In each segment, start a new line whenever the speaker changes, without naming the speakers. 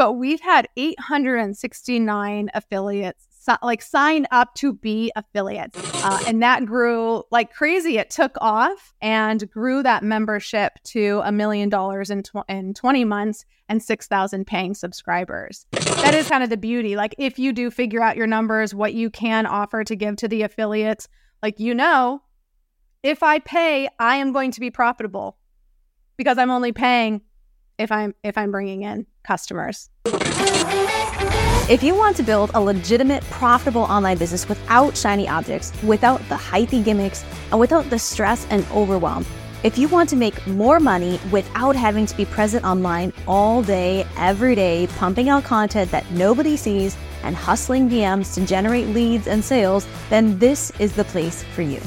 but we've had 869 affiliates like sign up to be affiliates. Uh, and that grew like crazy. It took off and grew that membership to a million dollars in, tw- in 20 months and 6,000 paying subscribers. That is kind of the beauty. Like, if you do figure out your numbers, what you can offer to give to the affiliates, like, you know, if I pay, I am going to be profitable because I'm only paying if I'm if I'm bringing in customers.
If you want to build a legitimate, profitable online business without shiny objects, without the hypey gimmicks, and without the stress and overwhelm, if you want to make more money without having to be present online all day, every day, pumping out content that nobody sees and hustling DMs to generate leads and sales, then this is the place for you.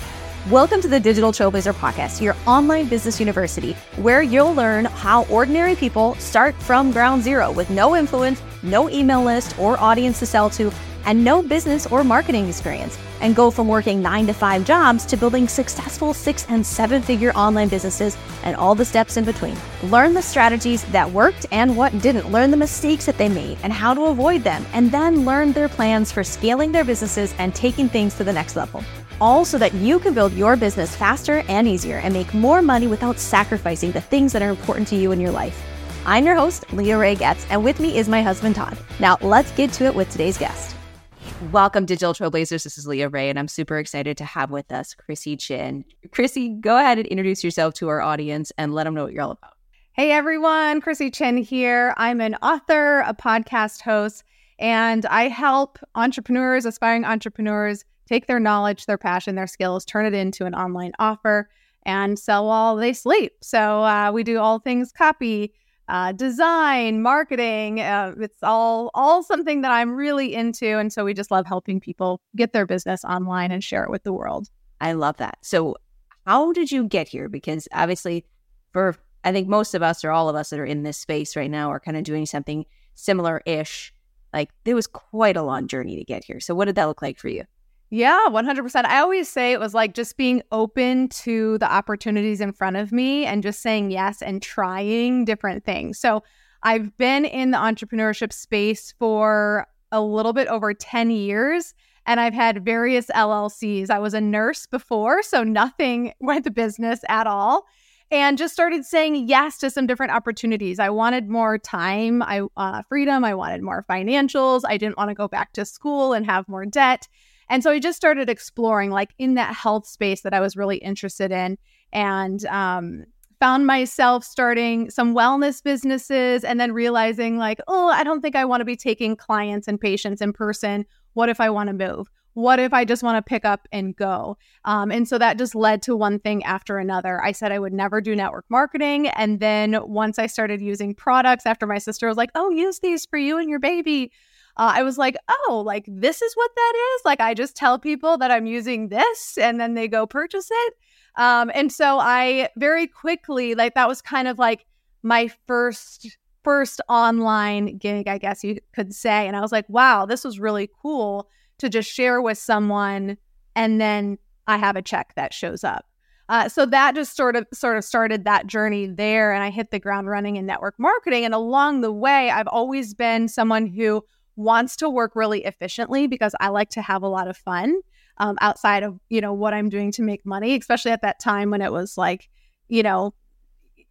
Welcome to the Digital Trailblazer Podcast, your online business university, where you'll learn how ordinary people start from ground zero with no influence, no email list or audience to sell to, and no business or marketing experience, and go from working nine to five jobs to building successful six and seven figure online businesses and all the steps in between. Learn the strategies that worked and what didn't, learn the mistakes that they made and how to avoid them, and then learn their plans for scaling their businesses and taking things to the next level all so that you can build your business faster and easier and make more money without sacrificing the things that are important to you in your life. I'm your host, Leah Rae Getz, and with me is my husband, Todd. Now, let's get to it with today's guest. Welcome, to Digital Trailblazers. This is Leah Rae, and I'm super excited to have with us Krissy Chin. Krissy, go ahead and introduce yourself to our audience and let them know what you're all about.
Hey, everyone. Krissy Chin here. I'm an author, a podcast host, and I help entrepreneurs, aspiring entrepreneurs, take their knowledge, their passion, their skills, turn it into an online offer, and sell while they sleep. So uh, we do all things copy, uh, design, marketing. Uh, it's all all something that I'm really into, and so we just love helping people get their business online and share it with the world.
I love that. So, how did you get here? Because obviously, for I think most of us or all of us that are in this space right now are kind of doing something similar ish. Like there was quite a long journey to get here. So, what did that look like for you?
Yeah, 100%. I always say it was like just being open to the opportunities in front of me and just saying yes and trying different things. So I've been in the entrepreneurship space for a little bit over 10 years and I've had various LLCs. I was a nurse before, so nothing with the business at all. And just started saying yes to some different opportunities. I wanted more time, I uh, freedom. I wanted more financials. I didn't want to go back to school and have more debt. And so I just started exploring, like in that health space that I was really interested in, and um, found myself starting some wellness businesses and then realizing, like, oh, I don't think I want to be taking clients and patients in person. What if I want to move? What if I just want to pick up and go? Um, and so that just led to one thing after another. I said I would never do network marketing. And then once I started using products after my sister was like, oh, use these for you and your baby uh, I was like, oh, like this is what that is. Like I just tell people that I'm using this and then they go purchase it. Um, and so I very quickly, like that was kind of like my first first online gig, I guess you could say. And I was like, wow, this was really cool to just share with someone and then I have a check that shows up. Uh, so that just sort of sort of started that journey there and i hit the ground running in network marketing and along the way i've always been someone who wants to work really efficiently because I like to have a lot of fun um, outside of you know what I'm doing to make money, especially at that time when it was like you know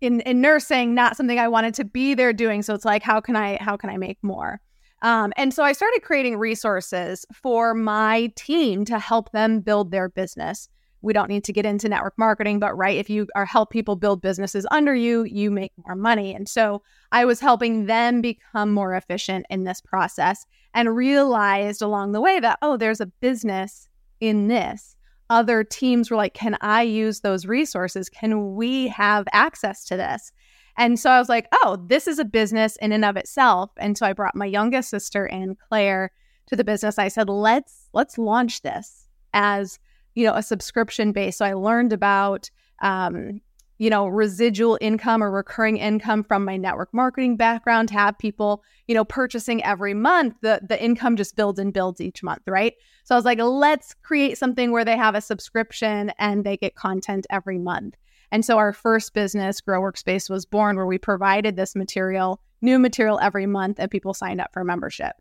in in nursing not something I wanted to be there doing. So it's like how can I how can I make more? Um, and so I started creating resources for my team to help them build their business we don't need to get into network marketing, but right, if you are help people build businesses under you, you make more money. And so I was helping them become more efficient in this process and realized along the way that, oh, there's a business in this. Other teams were like, can I use those resources? Can we have access to this? And so I was like, oh, this is a business in and of itself. And so I brought my youngest sister and Claire to the business. I said, let's let's launch this as you know, a subscription base. So I learned about, um, you know, residual income or recurring income from my network marketing background to have people, you know, purchasing every month. The the income just builds and builds each month, right? So I was like, let's create something where they have a subscription and they get content every month. And so our first business, Grow Workspace, was born where we provided this material, new material every month, and people signed up for membership.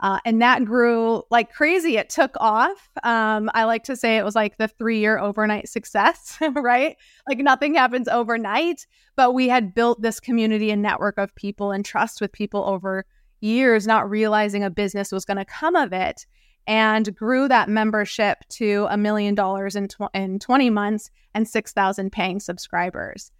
Uh, and that grew like crazy. It took off. Um, I like to say it was like the three year overnight success, right? Like nothing happens overnight, but we had built this community and network of people and trust with people over years, not realizing a business was going to come of it, and grew that membership to a million dollars in, in 20 months and 6,000 paying subscribers.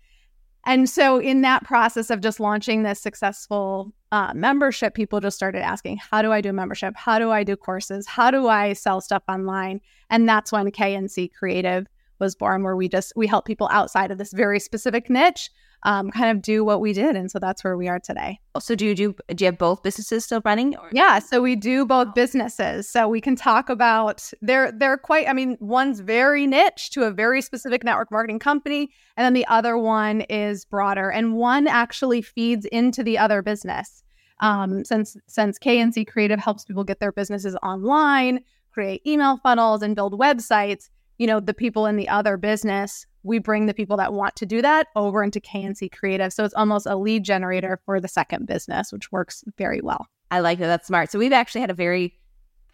And so, in that process of just launching this successful uh, membership, people just started asking, How do I do membership? How do I do courses? How do I sell stuff online? And that's when K&C Creative was born, where we just we help people outside of this very specific niche um, kind of do what we did. And so that's where we are today.
So do you do, do you have both businesses still running? Or?
Yeah. So we do both businesses. So we can talk about they're they're quite I mean, one's very niche to a very specific network marketing company. And then the other one is broader. And one actually feeds into the other business. Um, since since K&C Creative helps people get their businesses online, create email funnels and build websites, you know, the people in the other business we bring the people that want to do that over into K&C Creative. So it's almost a lead generator for the second business, which works very well.
I like that. That's smart. So we've actually had a very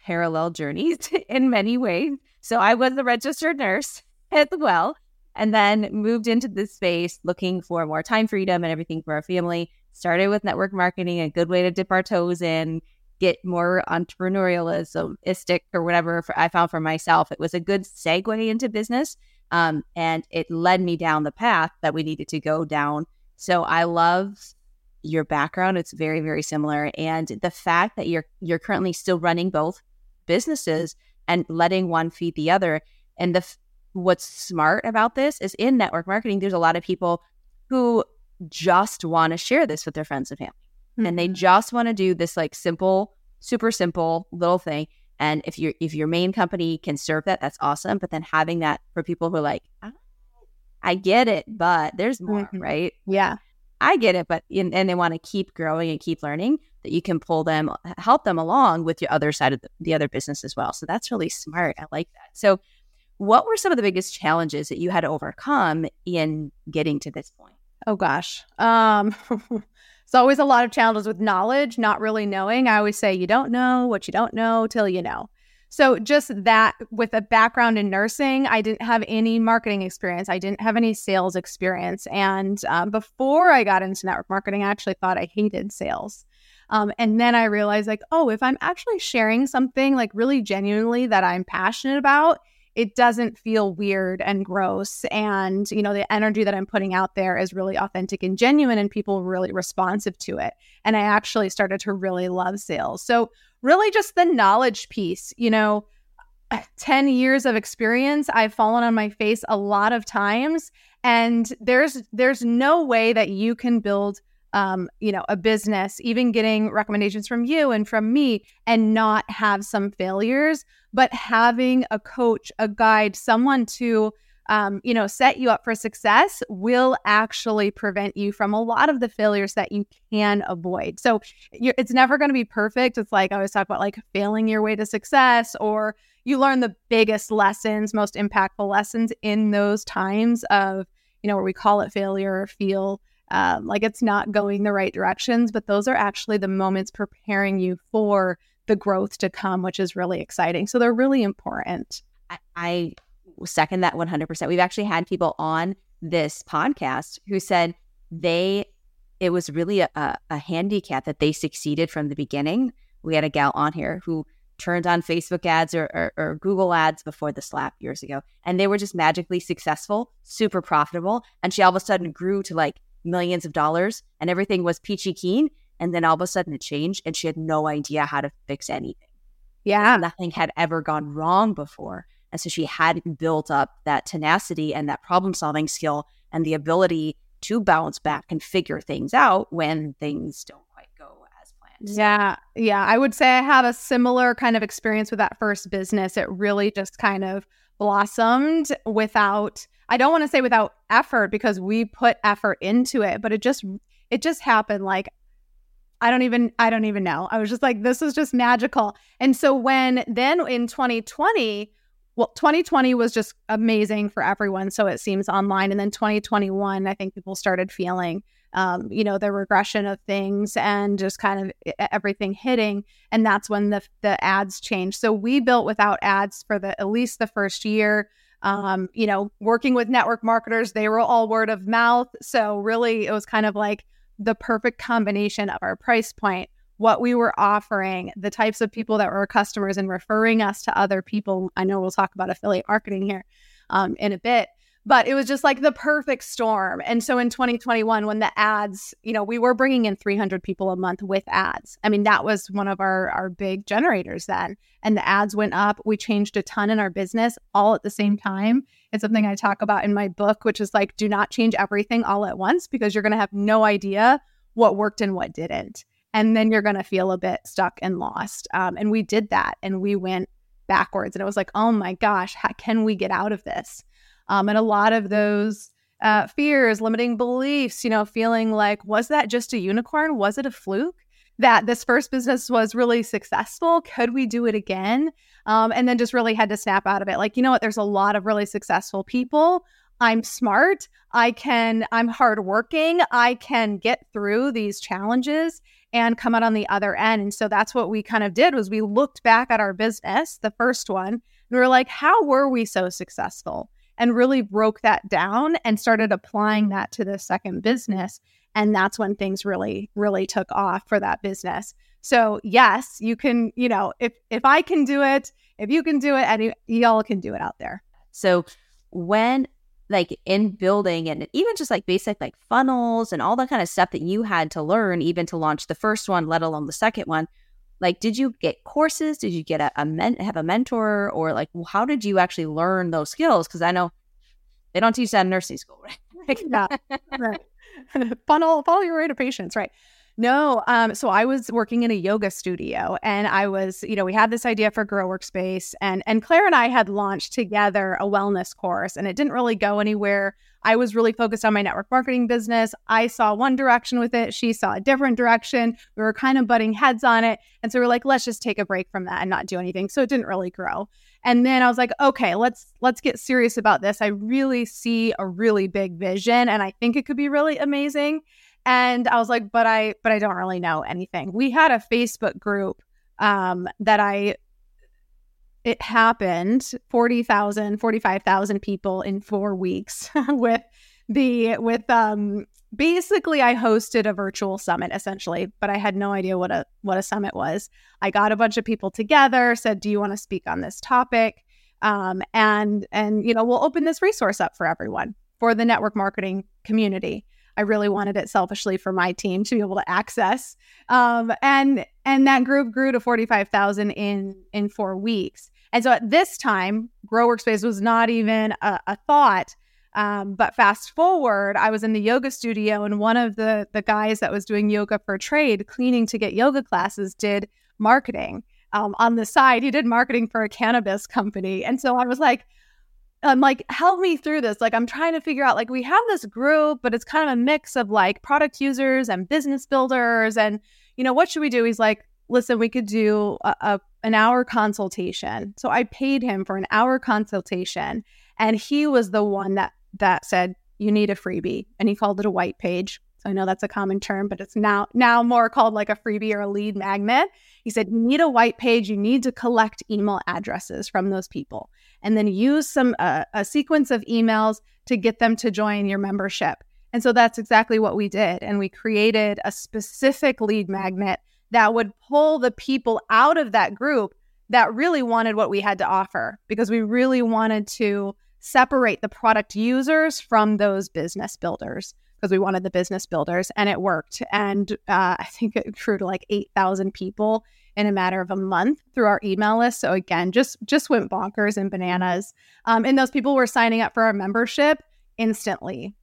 parallel journey in many ways. So I was a registered nurse as well, and then moved into this space looking for more time freedom and everything for our family. Started with network marketing, a good way to dip our toes in, get more entrepreneurialism, or whatever I found for myself. It was a good segue into business um, and it led me down the path that we needed to go down. So I love your background. It's very, very similar. And the fact that you're you're currently still running both businesses and letting one feed the other. And the what's smart about this is in network marketing, there's a lot of people who just want to share this with their friends and family. Mm-hmm. And they just want to do this like simple, super simple little thing. And if your if your main company can serve that, that's awesome. But then having that for people who are like, I get it, but there's more, mm-hmm. right?
Yeah.
I get it, but in, and they want to keep growing and keep learning that you can pull them, help them along with your other side of the, the other business as well. So that's really smart. I like that. So, what were some of the biggest challenges that you had to overcome in getting to this point?
Oh gosh. Um It's always a lot of challenges with knowledge, not really knowing. I always say you don't know what you don't know till you know. So, just that with a background in nursing, I didn't have any marketing experience. I didn't have any sales experience. And um, before I got into network marketing, I actually thought I hated sales. Um, and then I realized, like, oh, if I'm actually sharing something like really genuinely that I'm passionate about, it doesn't feel weird and gross. And, you know, the energy that I'm putting out there is really authentic and genuine, and people really responsive to it. And I actually started to really love sales. So, really, just the knowledge piece, you know, uh, 10 years of experience i've fallen on my face a lot of times and there's there's no way that you can build um, you know, a business, even getting recommendations from you and from me, and not have some failures, but having a coach, a guide, someone to, um, you know, set you up for success will actually prevent you from a lot of the failures that you can avoid. So it's never going to be perfect. It's like I always talk about like failing your way to success, or you learn the biggest lessons, most impactful lessons in those times of, you know, where we call it failure or feel um, like it's not going the right directions, but those are actually the moments preparing you for the growth to come, which is really exciting. So they're really important.
I, I second that 100%. We've actually had people on this podcast who said they, it was really a, a handicap that they succeeded from the beginning. We had a gal on here who turned on Facebook ads or, or, or, Google ads before the slap years ago. And they were just magically successful, super profitable. And she all of a sudden grew to like millions of dollars and everything was peachy keen. And then all of a sudden it changed and she had no idea how to fix anything.
Yeah.
Nothing had ever gone wrong before. And so she hadn't built up that tenacity and that problem solving skill and the ability to bounce back and figure things out when things don't quite go as planned.
Yeah. Yeah. I would say I have a similar kind of experience with that first business. It really just kind of blossomed without I don't want to say without effort because we put effort into it, but it just it just happened like I don't even I don't even know. I was just like this is just magical. And so when then in 2020 well 2020 was just amazing for everyone so it seems online and then 2021 i think people started feeling um, you know the regression of things and just kind of everything hitting and that's when the the ads changed so we built without ads for the at least the first year um, you know working with network marketers they were all word of mouth so really it was kind of like the perfect combination of our price point what we were offering, the types of people that were customers and referring us to other people. I know we'll talk about affiliate marketing here um, in a bit, but it was just like the perfect storm. And so in 2021, when the ads, you know, we were bringing in 300 people a month with ads. I mean, that was one of our our big generators then. And the ads went up. We changed a ton in our business all at the same time. It's something I talk about in my book, which is like, do not change everything all at once because you're going to have no idea what worked and what didn't and then you're going to feel a bit stuck and lost. Um, and we did that and we went backwards. And it was like, oh my gosh, how can we get out of this? Um, and a lot of those uh, fears, limiting beliefs, you know, feeling like, was that just a unicorn? Was it a fluke? That this first business was really successful. Could we do it again? Um, and then just really had to snap out of it. Like, you know what? There's a lot of really successful people. I'm smart. I can, I'm hardworking. I can get through these challenges and come out on the other end. And so that's what we kind of did was we looked back at our business, the first one, and we were like, how were we so successful? And really broke that down and started applying that to the second business. And that's when things really, really took off for that business. So yes, you can, you know, if if I can do it, if you can do it, and y'all can do it out there.
So when like in building and even just like basic like funnels and all that kind of stuff that you had to learn even to launch the first one let alone the second one like did you get courses? Did you get a, a men- have a mentor? Or like how did you actually learn those skills? Because i know they don't teach that in nursing school right?
Yeah. Right. funnel follow your rate of patients right no, um, so I was working in a yoga studio, and I was, you know, we had this idea for Grow Workspace, and and Claire and I had launched together a wellness course, and it didn't really go anywhere. I was really focused on my network marketing business. I saw one direction with it, she saw a different direction. We were kind of butting heads on it, and so we are like, let's just take a break from that and not do anything. So it didn't really grow. And then I was like, okay, let's let's get serious about this. I really see a really big vision, and I think it could be really amazing. And I was like, but I but I don't really know anything. We had a Facebook group um that I it happened 40,000 45,000 people in 4 weeks with the with um basically I hosted a virtual summit essentially, but I had no idea what a what a summit was. I got a bunch of people together, said, "Do you want to speak on this topic?" Um, and and you know, we'll open this resource up for everyone for the network marketing community. I really wanted it selfishly for my team to be able to access. Um, and and that group grew to 45,000 in in 4 weeks. And so at this time, Grow Workspace was not even a, a thought. Um, but fast forward, I was in the yoga studio, and one of the the guys that was doing yoga for trade, cleaning to get yoga classes, did marketing um, on the side. He did marketing for a cannabis company, and so I was like, I'm like, help me through this. Like, I'm trying to figure out, like, we have this group, but it's kind of a mix of like product users and business builders. And, you know, what should we do? He's like, listen, we could do a, a an hour consultation. So I paid him for an hour consultation. And he was the one that that said, you need a freebie. And he called it a white page. So I know that's a common term, but it's now now more called like a freebie or a lead magnet. He said, you need a white page. You need to collect email addresses from those people and then use some uh, a sequence of emails to get them to join your membership. And so that's exactly what we did. And we created a specific lead magnet that would pull the people out of that group that really wanted what we had to offer because we really wanted to separate the product users from those business builders because we wanted the business builders and it worked. And uh, I think it grew to like 8,000 people in a matter of a month through our email list. So again, just just went bonkers and bananas. Um, and those people were signing up for our membership instantly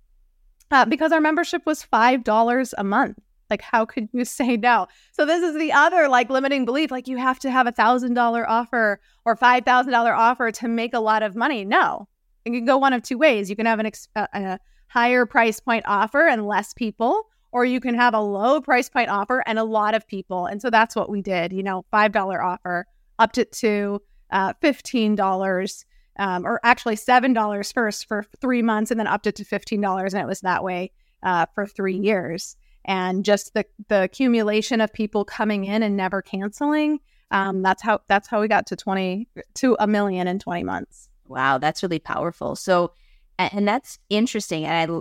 uh, because our membership was five dollars a month. Like, how could you say no? So this is the other like limiting belief. Like, you have to have a thousand dollar offer or five thousand dollar offer to make a lot of money. No, it can go one of two ways. You can have an ex- a, a higher price point offer and less people, or you can have a low price point offer and a lot of people. And so that's what we did, you know, $5 offer up to, to uh, $15 um, or actually $7 first for three months and then upped it to $15. And it was that way uh, for three years. And just the, the accumulation of people coming in and never canceling. Um, that's how that's how we got to 20 to a million in 20 months.
Wow, that's really powerful. So, and that's interesting. And I,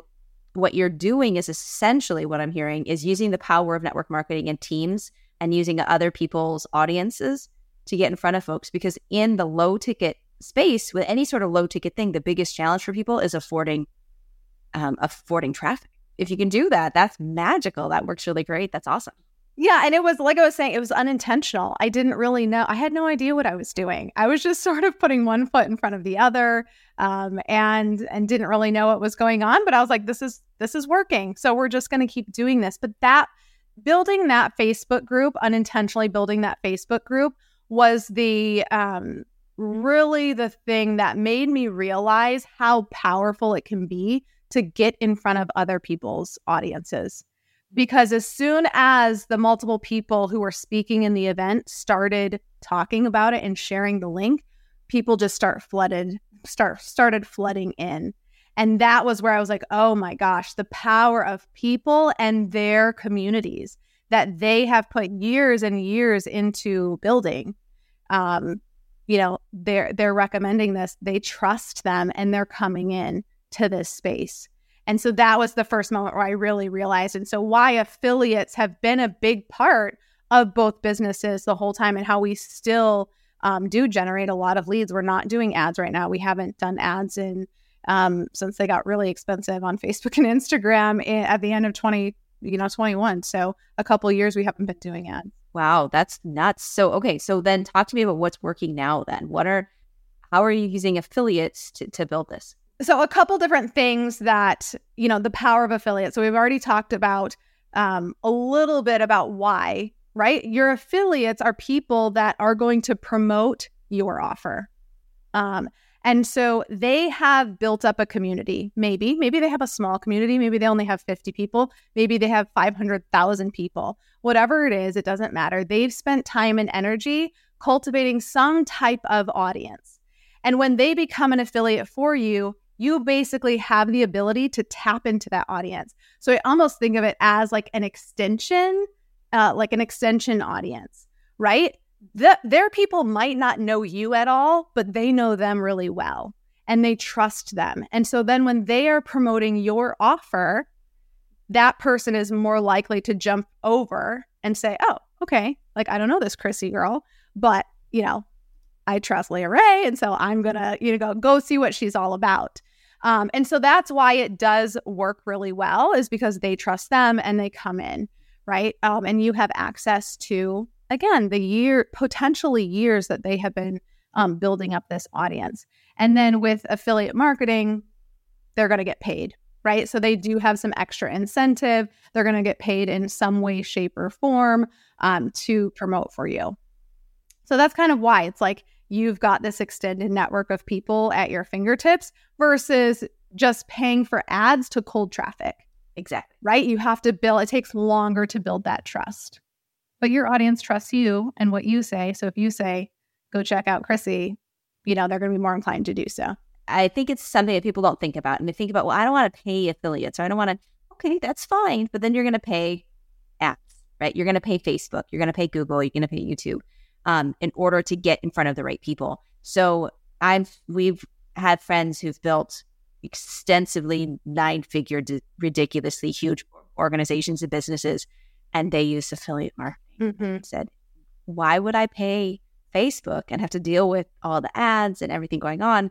what you're doing is essentially what I'm hearing is using the power of network marketing and teams and using other people's audiences to get in front of folks. Because in the low ticket space, with any sort of low ticket thing, the biggest challenge for people is affording um, affording traffic. If you can do that, that's magical. That works really great. That's awesome.
Yeah, and it was like I was saying, it was unintentional. I didn't really know. I had no idea what I was doing. I was just sort of putting one foot in front of the other, um, and and didn't really know what was going on. But I was like, this is this is working, so we're just going to keep doing this. But that building that Facebook group, unintentionally building that Facebook group, was the um, really the thing that made me realize how powerful it can be to get in front of other people's audiences because as soon as the multiple people who were speaking in the event started talking about it and sharing the link people just start flooded start started flooding in. And that was where i was like oh my gosh the power of people and their communities that they have put years and years into building. Um you know they're they're recommending this. They trust them and they're coming in to this space and so that was the first moment where I really realized. And so, why affiliates have been a big part of both businesses the whole time and how we still um, do generate a lot of leads. We're not doing ads right now. We haven't done ads in um, since they got really expensive on Facebook and Instagram at the end of 20, you know, 21. So a couple years we haven't been doing ads.
Wow, that's nuts. So okay, so then talk to me about what's working now then. What are how are you using affiliates to, to build this?
So, a couple different things that, you know, the power of affiliate. So, we've already talked about um, a little bit about why, right? Your affiliates are people that are going to promote your offer. Um, and so they have built up a community. Maybe, maybe they have a small community. Maybe they only have 50 people. Maybe they have 500,000 people. Whatever it is, it doesn't matter. They've spent time and energy cultivating some type of audience. And when they become an affiliate for you, you basically have the ability to tap into that audience. So I almost think of it as like an extension, uh, like an extension audience, right? The, their people might not know you at all, but they know them really well and they trust them. And so then when they are promoting your offer, that person is more likely to jump over and say, oh, okay, like I don't know this Krissy girl, but you know, I trust Leah Rae. And so I'm gonna, you know, go, go see what she's all about. Um, and so that's why it does work really well, is because they trust them and they come in, right? Um, and you have access to, again, the year, potentially years that they have been um, building up this audience. And then with affiliate marketing, they're going to get paid, right? So they do have some extra incentive. They're going to get paid in some way, shape, or form um, to promote for you. So that's kind of why it's like you've got this extended network of people at your fingertips versus just paying for ads to cold traffic.
Exactly.
Right? You have to build, it takes longer to build that trust. But your audience trusts you and what you say. So if you say, go check out Krissy, you know, they're going to be more inclined to do so.
I think it's something that people don't think about. And they think about, well, I don't want to pay affiliates or I don't want to, okay, that's fine. But then you're going to pay apps, right? You're going to pay Facebook, you're going to pay Google, you're going to pay YouTube um, in order to get in front of the right people. So I've we've had friends who've built extensively nine figure, ridiculously huge organizations and businesses, and they use affiliate marketing. Mm-hmm. Said, why would I pay Facebook and have to deal with all the ads and everything going on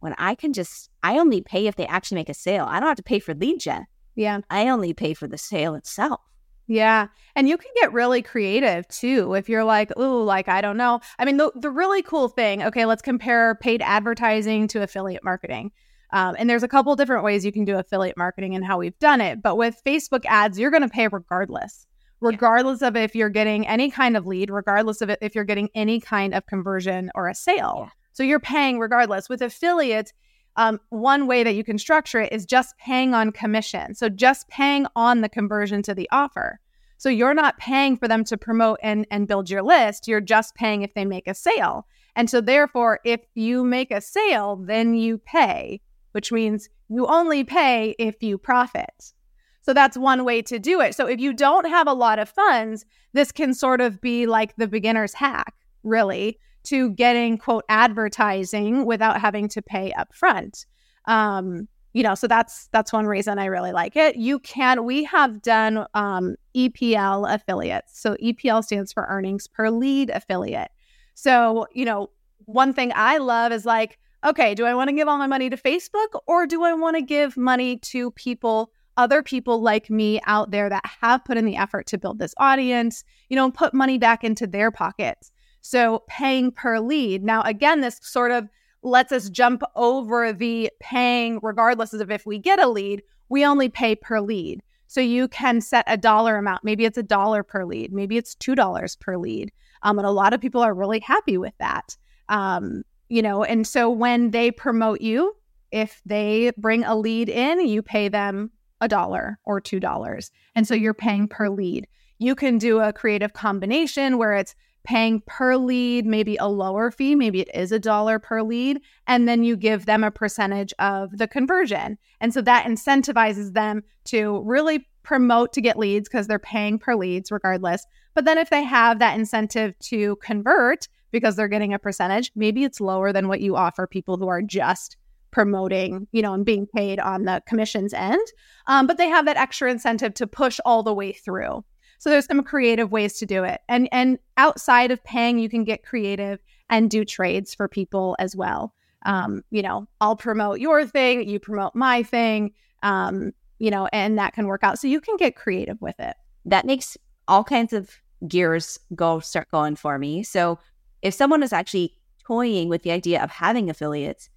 when I can just I only pay if they actually make a sale. I don't have to pay for lead gen.
Yeah.
I only pay for the sale itself.
Yeah. And you can get really creative too if you're like, oh, like, I don't know. I mean, the, the really cool thing, okay, let's compare paid advertising to affiliate marketing. Um, and there's a couple different ways you can do affiliate marketing and how we've done it. But with Facebook ads, you're going to pay regardless, regardless yeah. of if you're getting any kind of lead, regardless of if you're getting any kind of conversion or a sale. Yeah. So you're paying regardless. With affiliates, um, one way that you can structure it is just paying on commission. So just paying on the conversion to the offer. So you're not paying for them to promote and, and build your list. You're just paying if they make a sale. And so, therefore, if you make a sale, then you pay, which means you only pay if you profit. So, that's one way to do it. So, if you don't have a lot of funds, this can sort of be like the beginner's hack, really, to getting quote advertising without having to pay upfront. Um, you know, so that's that's one reason I really like it. You can we have done um, EPL affiliates. So EPL stands for earnings per lead affiliate. So, you know, one thing I love is like, okay, do I want to give all my money to Facebook or do I want to give money to people, other people like me out there that have put in the effort to build this audience, you know, put money back into their pockets? So paying per lead. Now, again, this sort of lets us jump over the paying, regardless of if we get a lead, we only pay per lead. So you can set a dollar amount. Maybe it's a dollar per lead. Maybe it's $2 per lead. Um, and a lot of people are really happy with that. Um, you know, and so when they promote you, if they bring a lead in, you pay them a dollar or two dollars. And so you're paying per lead. You can do a creative combination where it's paying per lead, maybe a lower fee, maybe it is a dollar per lead, and then you give them a percentage of the conversion. And so that incentivizes them to really promote to get leads because they're paying per leads regardless. But then if they have that incentive to convert because they're getting a percentage, maybe it's lower than what you offer people who are just promoting, you know, and being paid on the commissions end. Um, but they have that extra incentive to push all the way through. So there's some creative ways to do it. And and outside of paying, you can get creative and do trades for people as well. Um, you know, I'll promote your thing, you promote my thing, um, you know, and that can work out. So you can get creative with it.
That makes all kinds of gears go start going for me. So if someone is actually toying with the idea of having affiliates,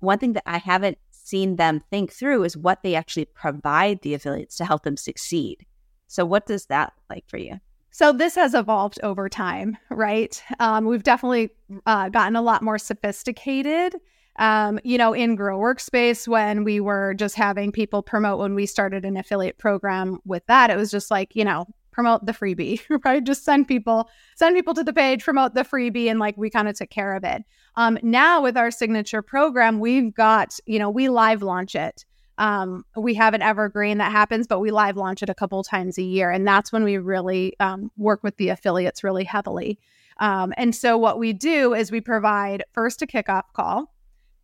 one thing that I haven't seen them think through is what they actually provide the affiliates to help them succeed. So, what does that like for you?
So, this has evolved over time, right? Um, we've definitely uh, gotten a lot more sophisticated. Um, you know, in Grow Workspace, when we were just having people promote when we started an affiliate program with that, it was just like, you know, promote the freebie, right? Just send people, send people to the page, promote the freebie, and like we kind of took care of it. Um, now with our signature program, we've got, you know, we live launch it. Um, we have an evergreen that happens, but we live launch it a couple times a year. And that's when we really um, work with the affiliates really heavily. Um, and so what we do is we provide first a kickoff call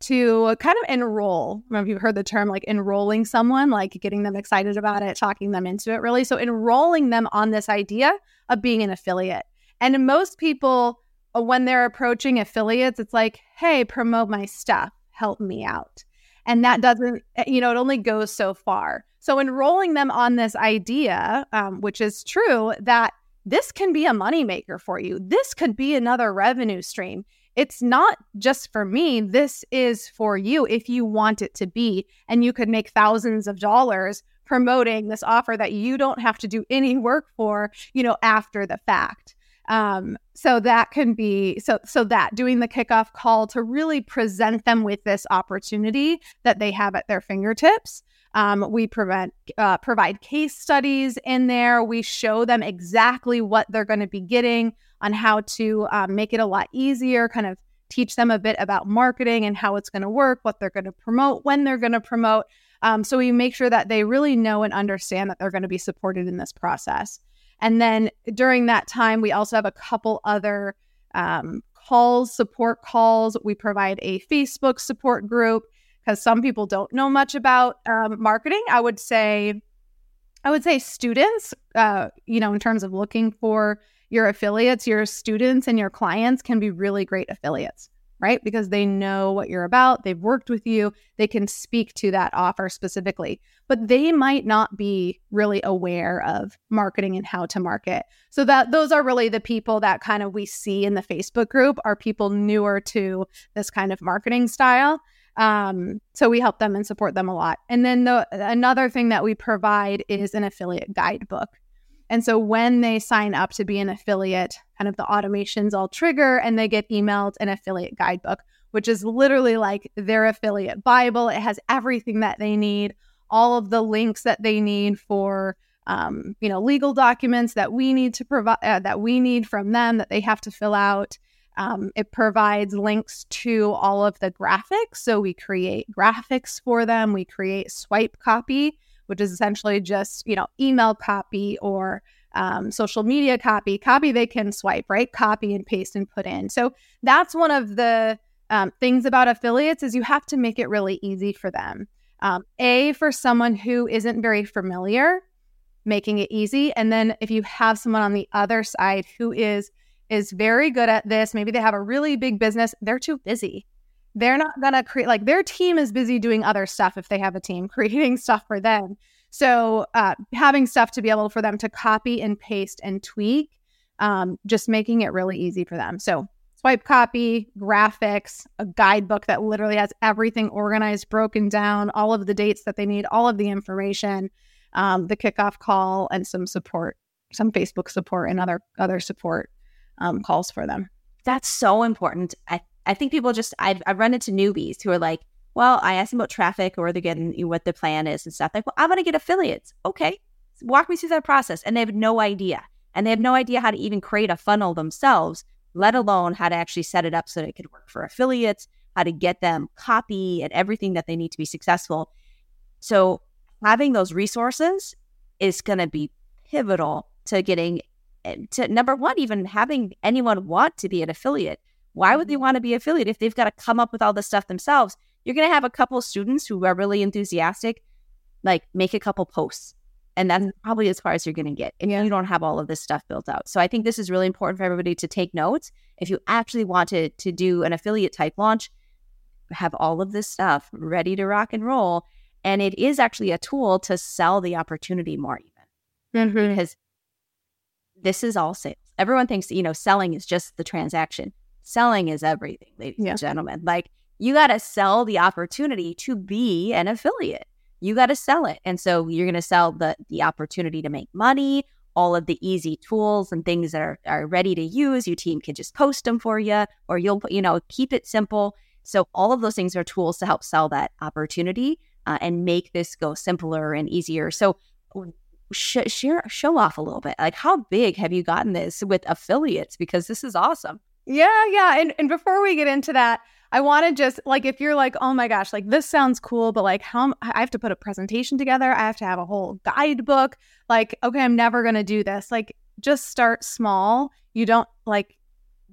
to kind of enroll. If you've heard the term like enrolling someone, like getting them excited about it, talking them into it really. So enrolling them on this idea of being an affiliate. And most people, when they're approaching affiliates, it's like, hey, promote my stuff, help me out. And that doesn't, eh, you know, it only goes so far. So enrolling them on this idea, um, which is true, that this can be a moneymaker for you. This could be another revenue stream. It's not just for me. This is for you if you want it to be. And you could make thousands of dollars promoting this offer that you don't have to do any work for, you know, after the fact. Um, so that can be so so that doing the kickoff call to really present them with this opportunity that they have at their fingertips. Um, we prevent, uh, provide case studies in there. We show them exactly what they're going to be getting on how to um, make it a lot easier, kind of teach them a bit about marketing and how it's going to work, what they're going to promote, when they're going to promote. Um, so we make sure that they really know and understand that they're going to be supported in this process. And then during that time, we also have a couple other um, calls, support calls. We provide a Facebook support group because some people don't know much about um, marketing. I would say, I would say students, uh, you know, in terms of looking for your affiliates, your students and your clients can be really great affiliates right? Because they know what you're about, they've worked with you, they can speak to that offer specifically, but they might not be really aware of marketing and how to market. So that those are really the people that kind of we see in the Facebook group are people newer to this kind of marketing style. Um, so we help them and support them a lot. And then the another thing that we provide is an affiliate guidebook. And so when they sign up to be an affiliate, kind of the automations all trigger and they get emailed an affiliate guidebook, which is literally like their affiliate Bible. It has everything that they need, all of the links that they need for um, you know legal documents that we need to provide uh, that we need from them that they have to fill out Um, it provides links to all of the graphics. So we create graphics for them. We create swipe copy, which is essentially just, you know, email copy or um, social media copy, copy they can swipe, right? Copy and paste and put in. So that's one of the um, things about affiliates is you have to make it really easy for them. Um, a for someone who isn't very familiar, making it easy, and then if you have someone on the other side who is is very good at this, maybe they have a really big business, they're too busy. They're not gonna create like their team is busy doing other stuff if they have a team creating stuff for them. So uh, having stuff to be able for them to copy and paste and tweak, um, just making it really easy for them. So swipe copy, graphics, a guidebook that literally has everything organized, broken down, all of the dates that they need, all of the information, um, the kickoff call, and some support, some Facebook support and other other support um, calls for them.
That's so important. I I think people just I've I've run into newbies who are like, well, I asked them about traffic or they're getting what the plan is and stuff. Like, well, I'm going to get affiliates. Okay. Walk me through that process. And they have no idea. And they have no idea how to even create a funnel themselves, let alone how to actually set it up so that it could work for affiliates, how to get them copy and everything that they need to be successful. So having those resources is going to be pivotal to getting eh, to number one, even having anyone want to be an affiliate. Why would they mm-hmm. want to be affiliate if they've got to come up with all this stuff themselves? You're going to have a couple students who are really enthusiastic, like make a couple posts. And that's probably as far as you're going to get if you don't have all of this stuff built out. So I think this is really important for everybody to take notes. If you actually want to, to do an affiliate type launch, have all of this stuff ready to rock and roll. And it is actually a tool to sell the opportunity more even. Mm-hmm. Because this is all sales. Everyone thinks, you know, selling is just the transaction. Selling is everything, ladies yeah. and gentlemen. Like you got to sell the opportunity to be an affiliate. You got to sell it. And so you're going to sell the the opportunity to make money, all of the easy tools and things that are, are ready to use. Your team can just post them for you, or you'll, you know, keep it simple. So all of those things are tools to help sell that opportunity uh, and make this go simpler and easier. So sh- share, show off a little bit. Like, how big have you gotten this with affiliates? Because this is awesome.
Yeah, yeah. And and before we get into that, I want to just like if you're like, oh my gosh, like this sounds cool, but like how I have to put a presentation together, I have to have a whole guidebook. Like, okay, I'm never gonna do this. Like, just start small. You don't like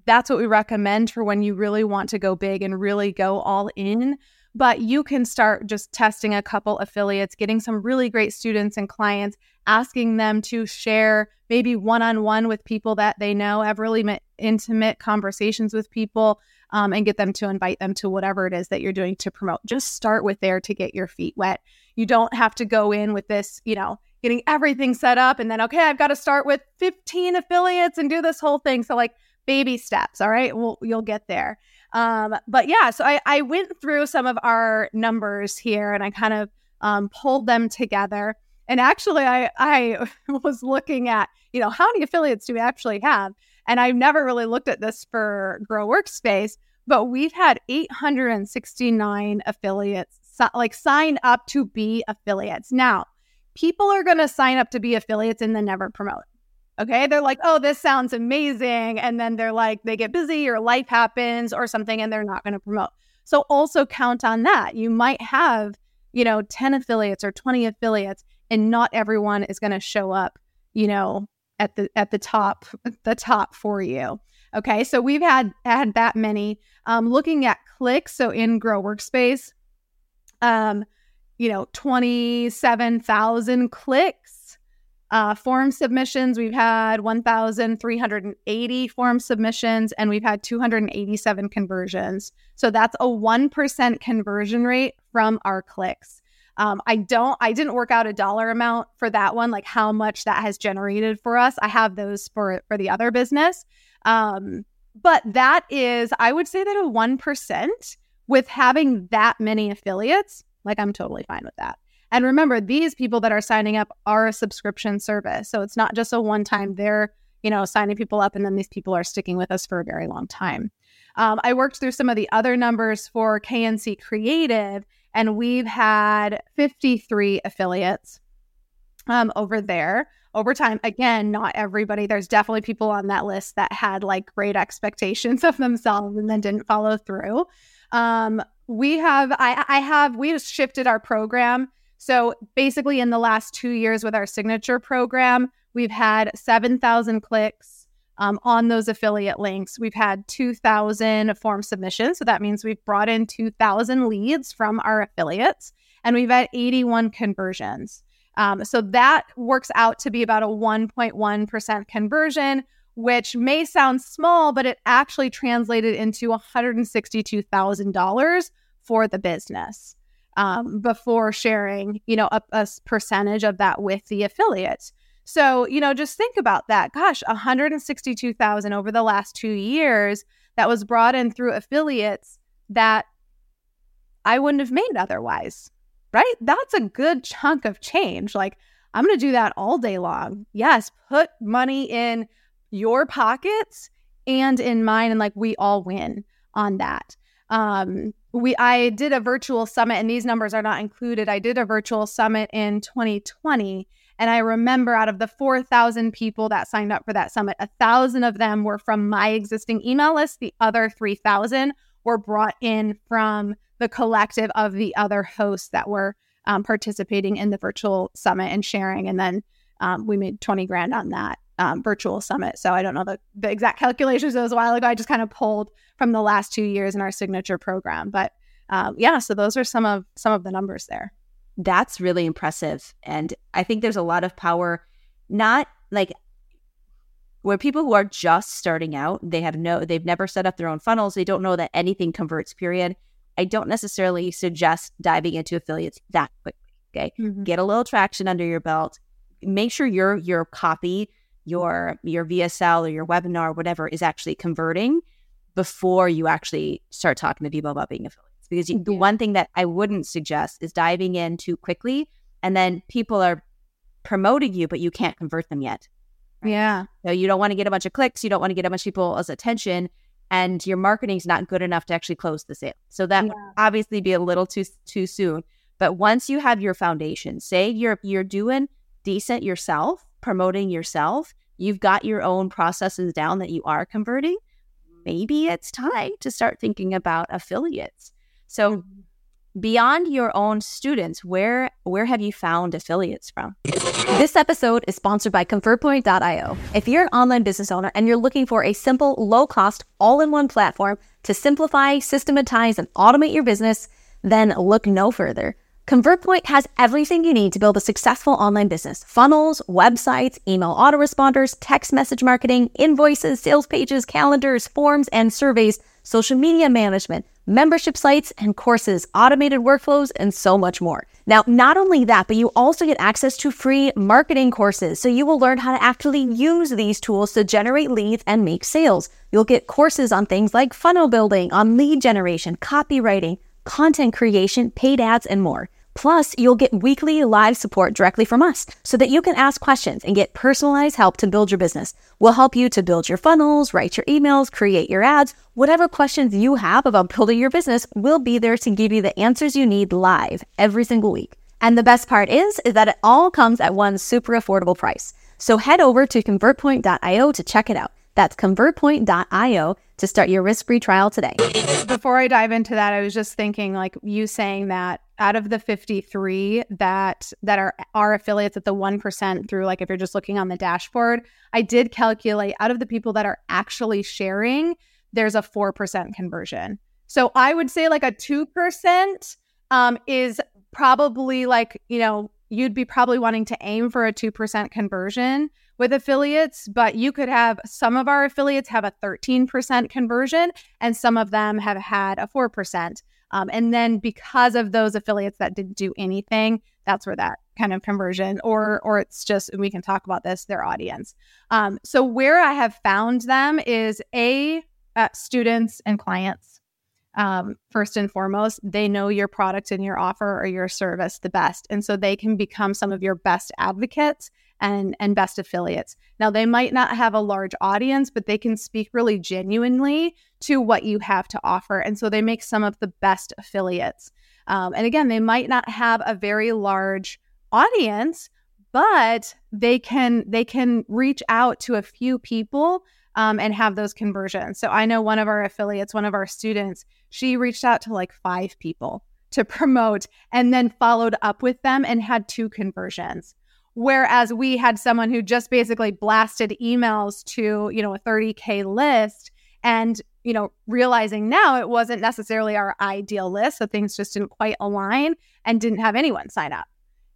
that's what we recommend for when you really want to go big and really go all in. But you can start just testing a couple affiliates, getting some really great students and clients, asking them to share maybe one on one with people that they know, have really intimate conversations with people um, and get them to invite them to whatever it is that you're doing to promote. Just start with there to get your feet wet. You don't have to go in with this, you know, getting everything set up and then, okay, I've got to start with 15 affiliates and do this whole thing. So, like, baby steps. All right. Well, you'll get there. Um, but yeah, so I, I went through some of our numbers here and I kind of um, pulled them together. And actually, I, I was looking at, you know, how many affiliates do we actually have? And I've never really looked at this for Grow Workspace, but we've had 869 affiliates like sign up to be affiliates. Now, people are going to sign up to be affiliates and then never promote. Okay. They're like, oh, this sounds amazing. And then they're like, they get busy or life happens or something and they're not going to promote. So also count on that. You might have, you know, 10 affiliates or 20 affiliates and not everyone is going to show up, you know, at the at the top the top for you. Okay, so we've had had that many. Um, looking at clicks, so in Grow Workspace, um, you know, twenty seven thousand clicks. Uh, form submissions, we've had 1,380 form submissions and we've had 287 conversions. So that's a 1% conversion rate from our clicks. Um, I don't, I didn't work out a dollar amount for that one, like how much that has generated for us. I have those for for the other business, um, but that is, I would say that a one percent with having that many affiliates, like I'm totally fine with that. And remember, these people that are signing up are a subscription service, so it's not just a one time. They're you know signing people up, and then these people are sticking with us for a very long time. Um, I worked through some of the other numbers for K&C Creative and we've had 53 affiliates. um, over there over time. Again, not everybody. There's definitely people on that list that had like great expectations of themselves and then didn't follow through. Um, we have, I, I have, we have shifted our program. So basically, in the last two years with our signature program, we've had 7,000 clicks um, on those affiliate links. We've had 2,000 form submissions. So that means we've brought in 2,000 leads from our affiliates and we've had 81 conversions. Um, so that works out to be about a 1.1% conversion, which may sound small, but it actually translated into $162,000 for the business um, before sharing, you know, a, a percentage of that with the affiliates. So, you know, just think about that. Gosh, 162,000 over the last 2 years that was brought in through affiliates that I wouldn't have made otherwise right? That's a good chunk of change. Like, I'm going to do that all day long. Yes, put money in your pockets and in mine, and like we all win on that. Um, we I did a virtual summit, and these numbers are not included. I did a virtual summit in 2020, and I remember out of the 4,000 people that signed up for that summit, a thousand of them were from my existing email list. The other 3,000 were brought in from the collective of the other hosts that were um, participating in the virtual summit and sharing. And then um, we made 20 grand on that um, virtual summit. So I don't know the, the exact calculations. It was a while ago. I just kind of pulled from the last two years in our signature program. But um, yeah, so those are some of some of the numbers there.
That's really impressive. And I think there's a lot of power, not like where people who are just starting out, they have no, they've never set up their own funnels. They don't know that anything converts, period. I don't necessarily suggest diving into affiliates that quickly. Okay. Mm-hmm. Get a little traction under your belt. Make sure your your copy, your your VSL or your webinar, whatever, is actually converting before you actually start talking to people about being affiliates. Because yeah. the one thing that I wouldn't suggest is diving in too quickly and then people are promoting you, but you can't convert them yet.
Right? Yeah.
So you don't want to get a bunch of clicks. You don't want to get a bunch of people's attention and your marketing is not good enough to actually close the sale. So that yeah. would obviously be a little too too soon. But once you have your foundation, say you're you're doing decent yourself, promoting yourself, you've got your own processes down that you are converting, maybe it's time to start thinking about affiliates. So mm-hmm. beyond your own students where where have you found affiliates from? This episode is sponsored by convertpoint.io if you're an online business owner and you're looking for a simple low cost all-in-one platform to simplify systematize and automate your business then look no further. ConvertPoint has everything you need to build a successful online business. Funnels, websites, email autoresponders, text message marketing, invoices, sales pages, calendars, forms, and surveys, social media management, membership sites and courses, automated workflows, and so much more. Now, not only that, but you also get access to free marketing courses. So you will learn how to actually use these tools to generate leads and make sales. You'll get courses on things like funnel building, on lead generation, copywriting, content creation, paid ads, and more. Plus, you'll get weekly live support directly from us so that you can ask questions and get personalized help to build your business. We'll help you to build your funnels, write your emails, create your ads. Whatever questions you have about building your business, we'll be there to give you the answers you need live every single week. And the best part is, is that it all comes at one super affordable price. So head over to convertpoint.io to check it out. That's convertpoint.io to start your risk-free trial today.
Before I dive into that, I was just thinking like you saying that out of the 53 that that are are affiliates at the 1% through like if you're just looking on the dashboard, I did calculate out of the people that are actually sharing, there's a 4% conversion. So I would say like a 2% um, is probably like, you know, you'd be probably wanting to aim for a 2% conversion with affiliates, but you could have some of our affiliates have a 13% conversion and some of them have had a 4%. Um, and then because of those affiliates that didn't do anything, that's where that kind of conversion or or it's just we can talk about this their audience. Um, so where I have found them is a uh, students and clients um, first and foremost, they know your product and your offer or your service the best. And so they can become some of your best advocates and, and best affiliates. Now, they might not have a large audience, but they can speak really genuinely to what you have to offer. And so they make some of the best affiliates. Um, and again, they might not have a very large audience, but they can they can reach out to a few people um, and have those conversions. So I know one of our affiliates, one of our students, she reached out to like five people to promote and then followed up with them and had two conversions. Whereas we had someone who just basically blasted emails to, you know, a 30K list and, you know, realizing now it wasn't necessarily our ideal list. So things just didn't quite align and didn't have anyone sign up.